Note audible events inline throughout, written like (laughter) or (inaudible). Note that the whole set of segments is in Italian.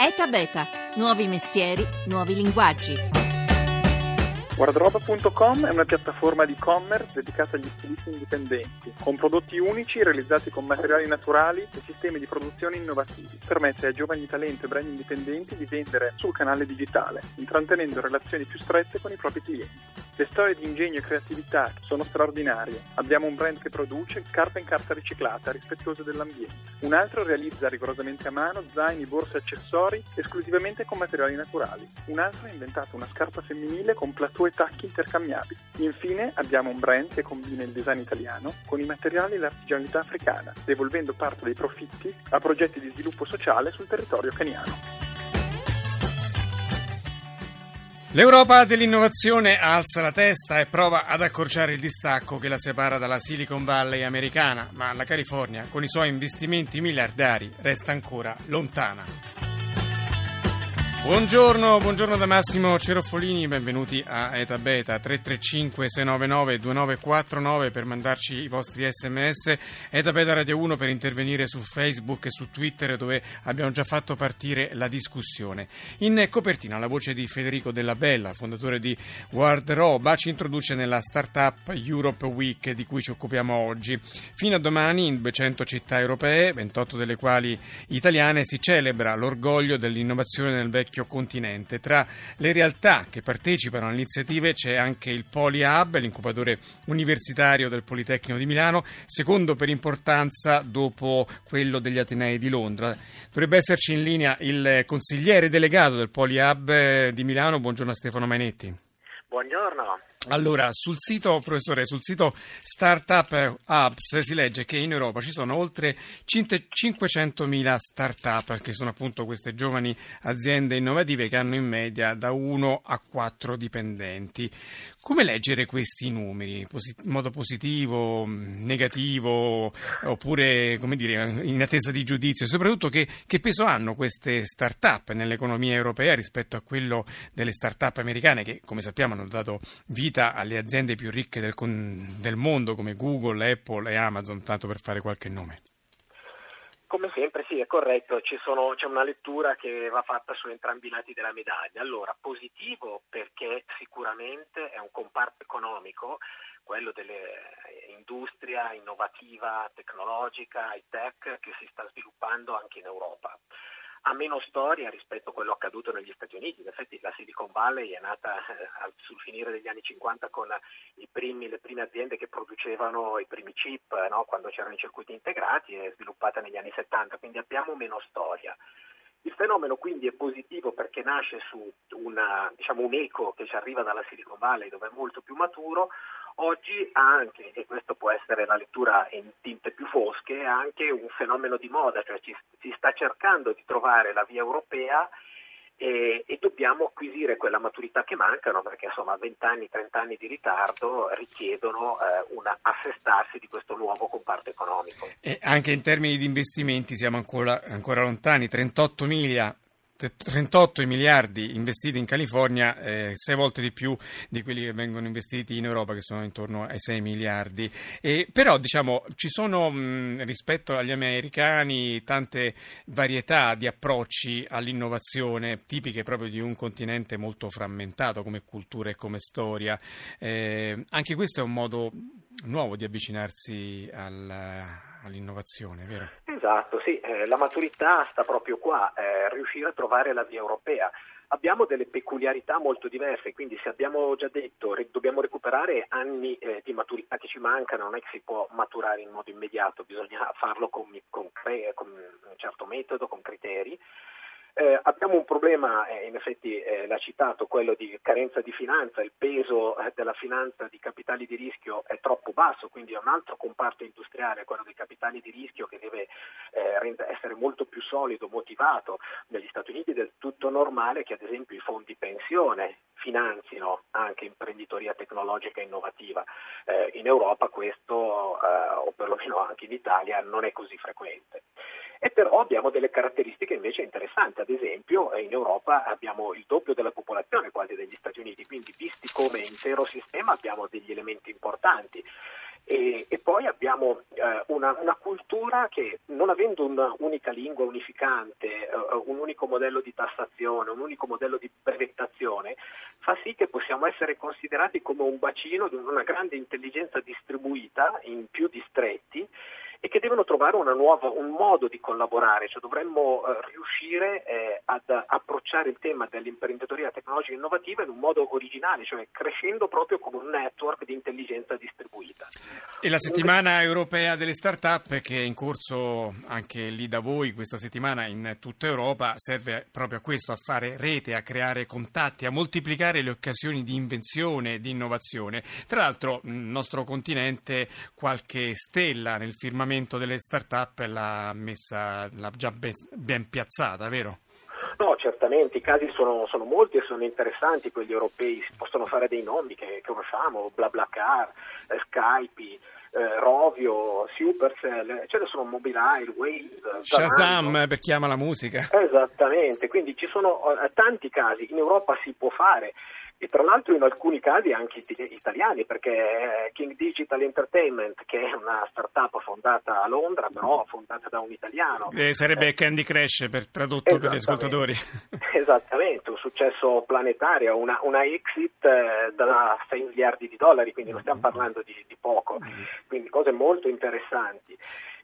ETA Beta, nuovi mestieri, nuovi linguaggi. Guardroba.com è una piattaforma di e-commerce dedicata agli stilisti indipendenti, con prodotti unici realizzati con materiali naturali e sistemi di produzione innovativi. Permette ai giovani talenti e brand indipendenti di vendere sul canale digitale, intrattenendo relazioni più strette con i propri clienti. Le storie di ingegno e creatività sono straordinarie. Abbiamo un brand che produce carta in carta riciclata, rispettosa dell'ambiente. Un altro realizza rigorosamente a mano zaini, borse e accessori esclusivamente con materiali naturali. Un altro ha inventato una scarpa femminile con plateau e tacchi intercambiabili. Infine abbiamo un brand che combina il design italiano con i materiali e l'artigianalità africana, devolvendo parte dei profitti a progetti di sviluppo sociale sul territorio keniano. L'Europa dell'innovazione alza la testa e prova ad accorciare il distacco che la separa dalla Silicon Valley americana, ma la California, con i suoi investimenti miliardari, resta ancora lontana. Buongiorno, buongiorno da Massimo Cerofolini, benvenuti a Eta Beta 335 699 2949 per mandarci i vostri sms, Eta Beta Radio 1 per intervenire su Facebook e su Twitter dove abbiamo già fatto partire la discussione. In copertina la voce di Federico Della Bella, fondatore di Wardroba, ci introduce nella Startup Europe Week di cui ci occupiamo oggi. Fino a domani in 200 città europee, 28 delle quali italiane, si celebra l'orgoglio dell'innovazione nel vecchio vecchio continente. Tra le realtà che partecipano alle iniziative c'è anche il PoliHub, l'incubatore universitario del Politecnico di Milano, secondo per importanza dopo quello degli Atenei di Londra. Dovrebbe esserci in linea il consigliere delegato del PoliHub eh, di Milano. Buongiorno Stefano Mainetti. Buongiorno. Allora, sul sito, professore, sul sito Startup Hubs si legge che in Europa ci sono oltre 500.000 start-up, che sono appunto queste giovani aziende innovative che hanno in media da 1 a 4 dipendenti. Come leggere questi numeri? in modo positivo, negativo, oppure dire, in attesa di giudizio? E soprattutto che, che peso hanno queste start-up nell'economia europea rispetto a quello delle start-up americane che, come sappiamo, hanno dato vita alle aziende più ricche del, del mondo come Google, Apple e Amazon, tanto per fare qualche nome. Come sempre sì, è corretto, sono, c'è una lettura che va fatta su entrambi i lati della medaglia. Allora, positivo perché sicuramente è un comparto economico, quello dell'industria innovativa, tecnologica, high tech, che si sta sviluppando anche in Europa ha meno storia rispetto a quello accaduto negli Stati Uniti. In effetti la Silicon Valley è nata eh, sul finire degli anni 50 con primi, le prime aziende che producevano i primi chip no? quando c'erano i circuiti integrati e sviluppata negli anni 70, quindi abbiamo meno storia. Il fenomeno quindi è positivo perché nasce su una, diciamo, un eco che ci arriva dalla Silicon Valley dove è molto più maturo, Oggi ha anche, e questo può essere la lettura in tinte più fosche, anche un fenomeno di moda, cioè ci, si sta cercando di trovare la via europea e, e, dobbiamo acquisire quella maturità che mancano perché insomma 20 anni, 30 anni di ritardo richiedono eh, un assestarsi di questo nuovo comparto economico. E anche in termini di investimenti siamo ancora, ancora lontani, 38 miglia 38 miliardi investiti in California, eh, sei volte di più di quelli che vengono investiti in Europa, che sono intorno ai 6 miliardi. E, però, diciamo, ci sono mh, rispetto agli americani tante varietà di approcci all'innovazione, tipiche proprio di un continente molto frammentato come cultura e come storia. Eh, anche questo è un modo nuovo di avvicinarsi al, all'innovazione, vero? Esatto, sì, eh, la maturità sta proprio qua, eh, riuscire a trovare la via europea. Abbiamo delle peculiarità molto diverse, quindi se abbiamo già detto re- dobbiamo recuperare anni eh, di maturità che ci mancano, non è che si può maturare in modo immediato, bisogna farlo con, con, con un certo metodo, con criteri. Eh, abbiamo un problema, eh, in effetti eh, l'ha citato, quello di carenza di finanza, il peso eh, della finanza di capitali di rischio è troppo basso, quindi è un altro comparto industriale, quello dei capitali di rischio che deve eh, essere molto più solido, motivato. Negli Stati Uniti è del tutto normale che ad esempio i fondi pensione finanzino anche imprenditoria tecnologica innovativa. Eh, in Europa questo, o perlomeno anche in Italia, non è così frequente. E però abbiamo delle caratteristiche invece interessanti, ad esempio in Europa abbiamo il doppio della popolazione quasi degli Stati Uniti, quindi visti come intero sistema abbiamo degli elementi importanti. E, e poi abbiamo eh, una, una cultura che non avendo un'unica lingua unificante, uh, un unico modello di tassazione, un unico modello di brevettazione, fa sì che possiamo essere considerati come un bacino di una grande intelligenza distribuita in più distretti e che devono trovare nuova, un modo di collaborare, cioè dovremmo eh, riuscire eh, ad approcciare il tema dell'imprenditoria tecnologica innovativa in un modo originale, cioè crescendo proprio come un network di intelligenza distribuita. E la settimana europea delle start-up che è in corso anche lì da voi questa settimana in tutta Europa serve proprio a questo, a fare rete, a creare contatti, a moltiplicare le occasioni di invenzione e di innovazione. Tra l'altro il nostro continente qualche stella nel firmamento delle start-up l'ha messa l'ha già ben, ben piazzata, vero? No, certamente, i casi sono, sono, molti e sono interessanti quelli europei, si possono fare dei nomi che, che conosciamo, BlaBlaCar, eh, Skype, eh, Rovio, Supercell, ce ne sono Mobile, Waze, Shazam per chi ama la musica. Esattamente, quindi ci sono eh, tanti casi, in Europa si può fare e tra l'altro in alcuni casi anche italiani, perché eh, King Digital Entertainment, che è una startup fondata a Londra, però fondata da un italiano. Eh, sarebbe eh, Candy Crash per tradotto per gli ascoltatori. (laughs) (laughs) Esattamente, un successo planetario, una, una exit eh, da 6 miliardi di dollari, quindi non stiamo parlando di, di poco, quindi cose molto interessanti.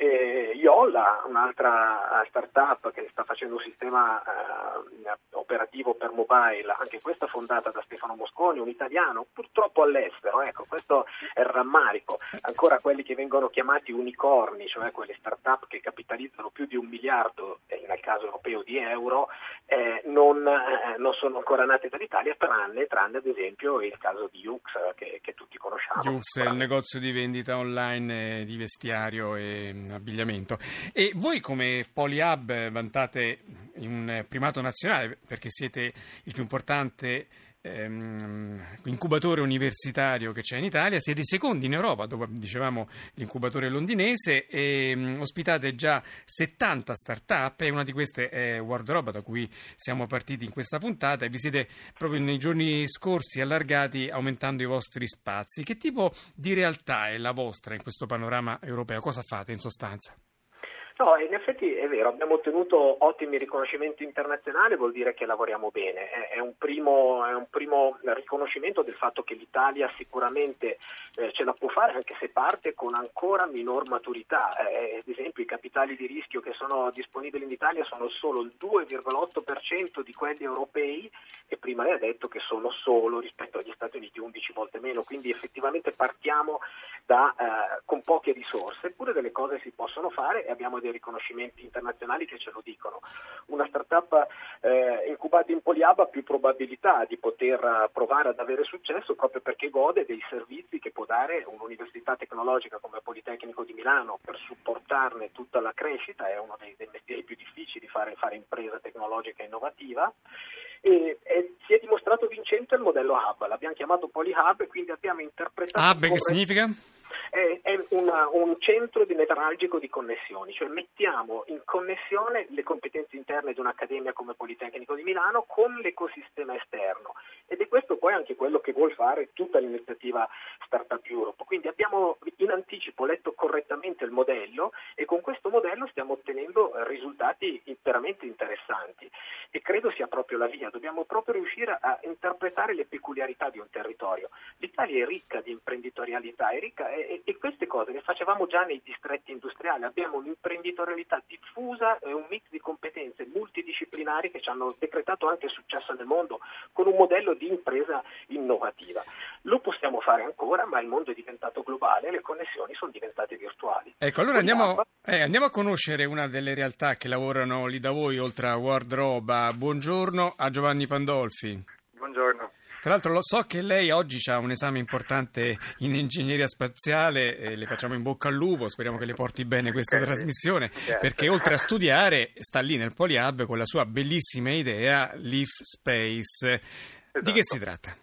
Eh, Iolla, un'altra startup che sta facendo un sistema eh, operativo per mobile, anche questa fondata da Stefano Mosconi, un italiano, purtroppo all'estero, ecco, questo è il rammarico. Ancora quelli che vengono chiamati unicorni, cioè quelle startup che capitalizzano più di un miliardo, eh, nel caso europeo, di euro, eh, non, eh, non, sono ancora nate dall'Italia, tranne, tranne ad esempio il caso di Ux, che, che tutti conosciamo. Ux è il negozio di vendita online di vestiario e abbigliamento. E voi come Polyhub vantate un primato nazionale perché siete il più importante ehm, incubatore universitario che c'è in Italia, siete i secondi in Europa, dopo dicevamo l'incubatore londinese, e um, ospitate già 70 start-up e una di queste è World Roba da cui siamo partiti in questa puntata e vi siete proprio nei giorni scorsi allargati aumentando i vostri spazi. Che tipo di realtà è la vostra in questo panorama europeo? Cosa fate in sostanza? No, in effetti è vero, abbiamo ottenuto ottimi riconoscimenti internazionali, vuol dire che lavoriamo bene. È, un, primo, è un primo, riconoscimento del fatto che l'Italia sicuramente eh, ce la può fare, anche se parte con ancora minor maturità. Eh, ad esempio i capitali di rischio che sono disponibili in Italia sono solo il 2,8% di quelli europei e prima lei ha detto che sono solo rispetto agli Stati Uniti 11 volte meno, quindi effettivamente partiamo da, eh, con poche risorse, eppure delle cose si possono fare e abbiamo dei dei riconoscimenti internazionali che ce lo dicono. Una startup eh, incubata in Poliab ha più probabilità di poter eh, provare ad avere successo proprio perché gode dei servizi che può dare un'università tecnologica come Politecnico di Milano per supportarne tutta la crescita, è uno dei, dei mestieri più difficili fare, fare impresa tecnologica innovativa. E, e, si è dimostrato vincente il modello Hub, l'abbiamo chiamato Polyhub e quindi abbiamo interpretato... Hub che significa? è, è una, un centro di nevralgico di connessioni, cioè mettiamo in connessione le competenze interne di un'accademia come Politecnico di Milano con l'ecosistema esterno ed è questo poi anche quello che vuol fare tutta l'iniziativa Startup Europe. Quindi abbiamo in anticipo letto correttamente il modello e con questo modello stiamo ottenendo risultati veramente interessanti e credo sia proprio la via, dobbiamo proprio riuscire a interpretare le peculiarità di un territorio. L'Italia è ricca di imprenditorialità, è ricca e, e, queste cose le facevamo già nei distretti industriali, abbiamo un'imprenditorialità diffusa e un mix di competenze multidisciplinari che ci hanno decretato anche successo nel mondo con un modello di impresa innovativa. Lo possiamo fare ancora, ma il mondo è diventato globale e le connessioni sono diventate virtuali. Ecco, allora andiamo, eh, andiamo, a conoscere una delle realtà che lavorano lì da voi, oltre a World Roba. Buongiorno a Giovanni Pandolfi. Buongiorno. Tra l'altro lo so che lei oggi ha un esame importante in ingegneria spaziale, e le facciamo in bocca al lupo, speriamo che le porti bene questa okay. trasmissione, certo. (laughs) perché oltre a studiare sta lì nel Polyhub con la sua bellissima idea Leaf Space. Esatto. Di che si esatto. tratta?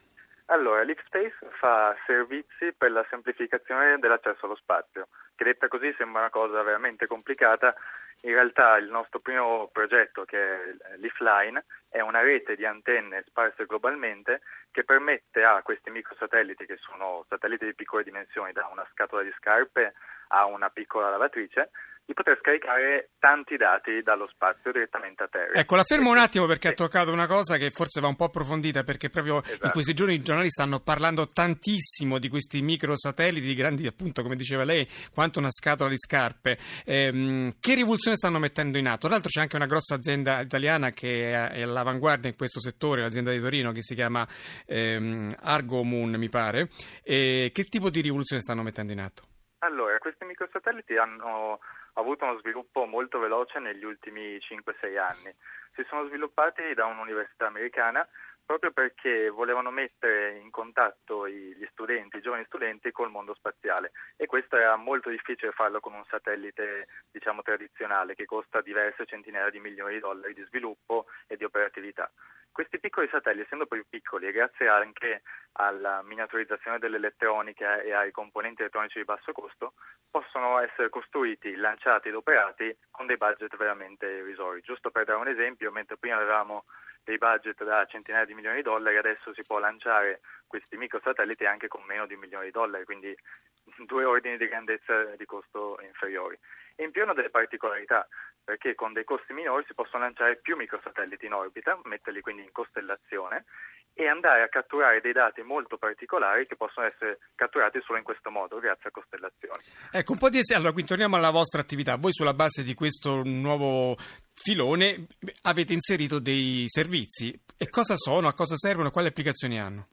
Allora, LeapSpace fa servizi per la semplificazione dell'accesso allo spazio, che detta così sembra una cosa veramente complicata, In realtà il nostro primo progetto, che è Leafline, è una rete di antenne sparse globalmente che permette a questi microsatelliti, che sono satelliti di piccole dimensioni, da una scatola di scarpe a una piccola lavatrice, di poter scaricare tanti dati dallo spazio direttamente a terra. Ecco, la fermo un attimo perché ha toccato una cosa che forse va un po' approfondita perché proprio esatto. in questi giorni i giornali stanno parlando tantissimo di questi microsatelliti grandi appunto come diceva lei quanto una scatola di scarpe. Ehm, che rivoluzione stanno mettendo in atto? Tra l'altro c'è anche una grossa azienda italiana che è all'avanguardia in questo settore, l'azienda di Torino che si chiama ehm, Argo Moon mi pare. E che tipo di rivoluzione stanno mettendo in atto? Allora, questi microsatelliti hanno avuto uno sviluppo molto veloce negli ultimi 5-6 anni. Si sono sviluppati da un'università americana proprio perché volevano mettere in contatto gli studenti, i giovani studenti col mondo spaziale e questo era molto difficile farlo con un satellite diciamo tradizionale che costa diverse centinaia di milioni di dollari di sviluppo e di operatività. Questi piccoli satelliti, essendo più piccoli e grazie anche alla miniaturizzazione dell'elettronica e ai componenti elettronici di basso costo, possono essere costruiti, lanciati ed operati con dei budget veramente irrisori. Giusto per dare un esempio, mentre prima avevamo dei budget da centinaia di milioni di dollari, adesso si può lanciare questi microsatelliti anche con meno di un milione di dollari, quindi due ordini di grandezza di costo inferiori. E in più hanno delle particolarità, perché con dei costi minori si possono lanciare più microsatelliti in orbita, metterli quindi in costellazione e andare a catturare dei dati molto particolari che possono essere catturati solo in questo modo, grazie a costellazioni. Ecco, un po' di allora, quindi torniamo alla vostra attività. Voi sulla base di questo nuovo filone avete inserito dei servizi. E cosa sono, a cosa servono, quali applicazioni hanno?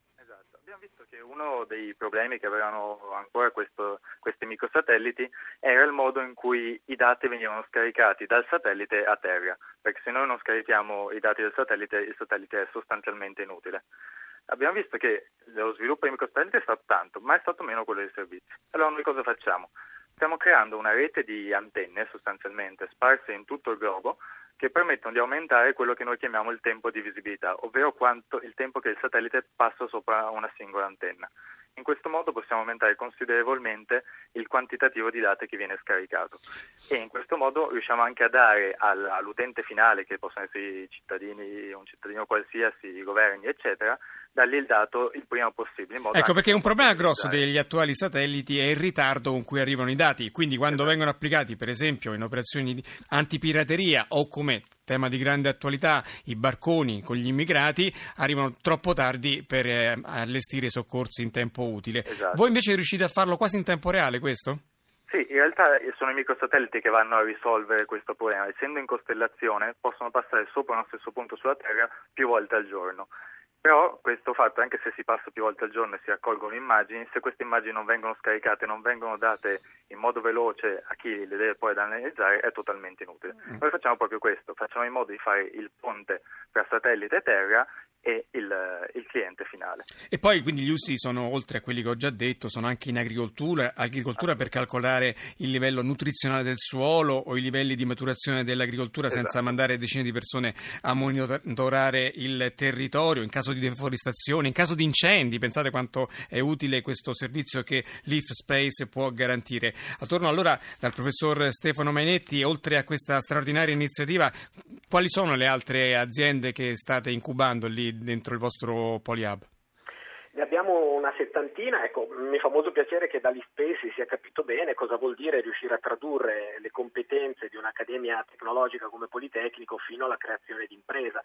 Uno dei problemi che avevano ancora questo, questi microsatelliti era il modo in cui i dati venivano scaricati dal satellite a terra, perché se noi non scarichiamo i dati del satellite, il satellite è sostanzialmente inutile. Abbiamo visto che lo sviluppo dei microsatelliti è stato tanto, ma è stato meno quello dei servizi. Allora noi cosa facciamo? Stiamo creando una rete di antenne sostanzialmente sparse in tutto il globo che permettono di aumentare quello che noi chiamiamo il tempo di visibilità, ovvero quanto, il tempo che il satellite passa sopra una singola antenna. In questo modo possiamo aumentare considerevolmente il quantitativo di dati che viene scaricato e in questo modo riusciamo anche a dare all'utente finale, che possono essere i cittadini, un cittadino qualsiasi, i governi, eccetera, dargli il dato il prima possibile. ecco perché un problema grosso degli attuali satelliti è il ritardo con cui arrivano i dati, quindi quando esatto. vengono applicati per esempio in operazioni antipirateria o come tema di grande attualità, i barconi con gli immigrati arrivano troppo tardi per eh, allestire i soccorsi in tempo utile. Esatto. Voi invece riuscite a farlo quasi in tempo reale questo? Sì, in realtà sono i microsatelliti che vanno a risolvere questo problema. Essendo in costellazione possono passare sopra uno stesso punto sulla Terra più volte al giorno. Però questo fatto, anche se si passa più volte al giorno e si raccolgono immagini, se queste immagini non vengono scaricate, non vengono date in modo veloce a chi le deve poi analizzare, è totalmente inutile. Mm. Noi facciamo proprio questo, facciamo in modo di fare il ponte tra satellite e terra e il, il, cliente finale. E poi quindi gli usi sono, oltre a quelli che ho già detto, sono anche in agricoltura, agricoltura per calcolare il livello nutrizionale del suolo o i livelli di maturazione dell'agricoltura esatto. senza mandare decine di persone a monitorare il territorio in caso di deforestazione, in caso di incendi. Pensate quanto è utile questo servizio che Leaf Space può garantire. Attorno allora dal professor Stefano Mainetti, oltre a questa straordinaria iniziativa, quali sono le altre aziende che state incubando lì dentro il vostro Polyhub? Ne abbiamo una settantina, ecco, mi fa molto piacere che dall'ISPE si sia capito bene cosa vuol dire riuscire a tradurre le competenze di un'accademia tecnologica come Politecnico fino alla creazione di impresa.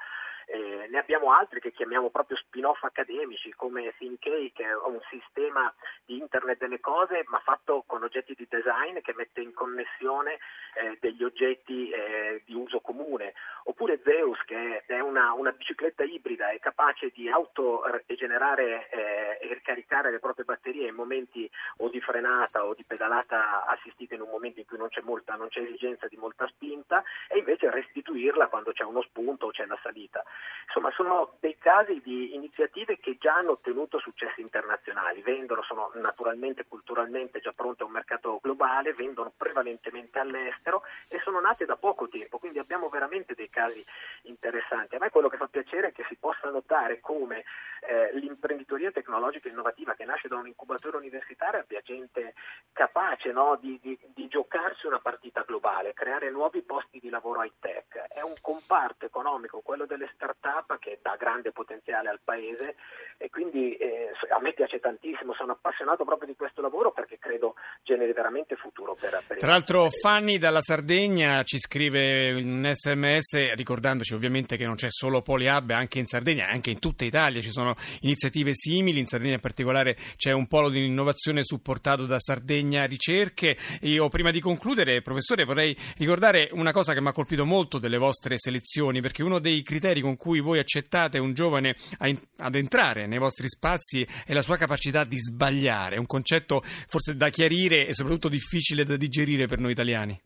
Eh, ne abbiamo altri che chiamiamo proprio spin-off accademici come ThinkA che è un sistema di internet delle cose ma fatto con oggetti di design che mette in connessione eh, degli oggetti eh, di uso comune oppure Zeus che è una, una bicicletta ibrida è capace di autogenerare eh, e ricaricare le proprie batterie in momenti o di frenata o di pedalata assistita in un momento in cui non c'è, molta, non c'è esigenza di molta spinta e invece restituirla quando c'è uno spunto o c'è la salita. Insomma, sono dei casi di iniziative che già hanno ottenuto successi internazionali, vendono, sono naturalmente culturalmente già pronte a un mercato globale, vendono prevalentemente all'estero e sono nate da poco tempo, quindi abbiamo veramente dei casi interessanti. A me quello che fa piacere è che si possa notare come eh, l'imprenditoria tecnologica innovativa che nasce da un incubatore universitario abbia gente capace no, di, di, di, giocarsi una partita globale, creare nuovi posti di lavoro high tech. È un comparto economico, quello delle start-up, che dà grande potenziale al paese e quindi eh, a me piace tantissimo, sono appassionato proprio di questo lavoro perché credo generi veramente futuro per, per Tra l'altro Fanny dalla Sardegna ci scrive un sms ricordandoci ovviamente che non c'è solo Poliab, anche in Sardegna, anche in tutta Italia ci sono iniziative simili, in Sardegna in particolare c'è un polo di innovazione supportato da Sardegna Ricerche. Io prima di concludere, professore, vorrei ricordare una cosa che mi ha colpito molto delle vostre selezioni, perché uno dei criteri con cui voi accettate un giovane ad entrare nei vostri spazi è la sua capacità di sbagliare, un concetto forse da chiarire e soprattutto difficile da digerire per noi italiani.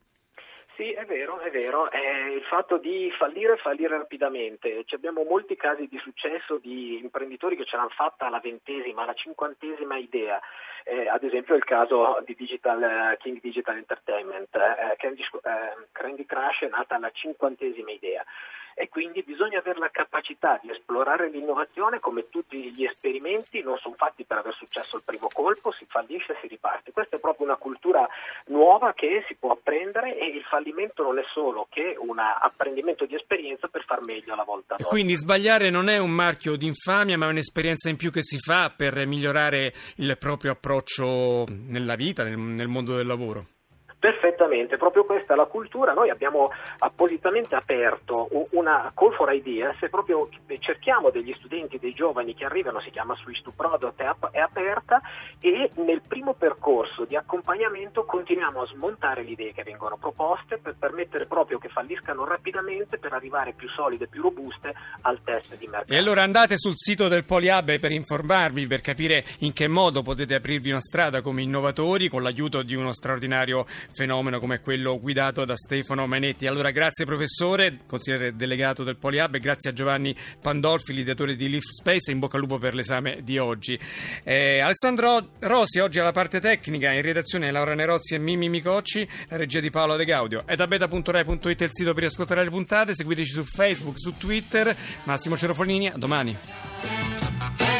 Sì, è vero, è vero, è il fatto di fallire fallire rapidamente. Ci abbiamo molti casi di successo di imprenditori che ce l'hanno fatta alla ventesima, alla cinquantesima idea. Eh, ad esempio il caso di Digital, eh, King Digital Entertainment, eh, Candy, eh, Candy Crush è nata alla cinquantesima idea e quindi bisogna avere la capacità di esplorare l'innovazione come tutti gli esperimenti non sono fatti per aver successo al primo colpo, si fallisce e si riparte. Questa è proprio una cultura nuova che si può apprendere e il fallimento non è solo che un apprendimento di esperienza per far meglio alla volta dopo. Quindi sbagliare non è un marchio di infamia ma è un'esperienza in più che si fa per migliorare il proprio approccio nella vita, nel, nel mondo del lavoro. Perfettamente, proprio questa è la cultura. Noi abbiamo appositamente aperto una call for ideas e proprio cerchiamo degli studenti, dei giovani che arrivano, si chiama Switch to Product, è, aperta e nel primo percorso di accompagnamento continuiamo a smontare le idee che vengono proposte per permettere proprio che falliscano rapidamente per arrivare più solide, più robuste al test di mercato. E allora andate sul sito del Poliab per informarvi, per capire in che modo potete aprirvi una strada come innovatori con l'aiuto di uno straordinario fenomeno come quello guidato da Stefano Manetti. Allora grazie professore, consigliere delegato del Poliab e grazie a Giovanni Pandolfi, l'ideatore di Leaf Space in bocca al lupo per l'esame di oggi. Eh, Alessandro Rossi oggi alla parte tecnica, in redazione Laura Nerozzi e Mimi Micocci, la regia di Paolo De Gaudio. Etabeta.rai.it è il sito per ascoltare le puntate, seguiteci su Facebook, su Twitter. Massimo Cerofolini, a domani.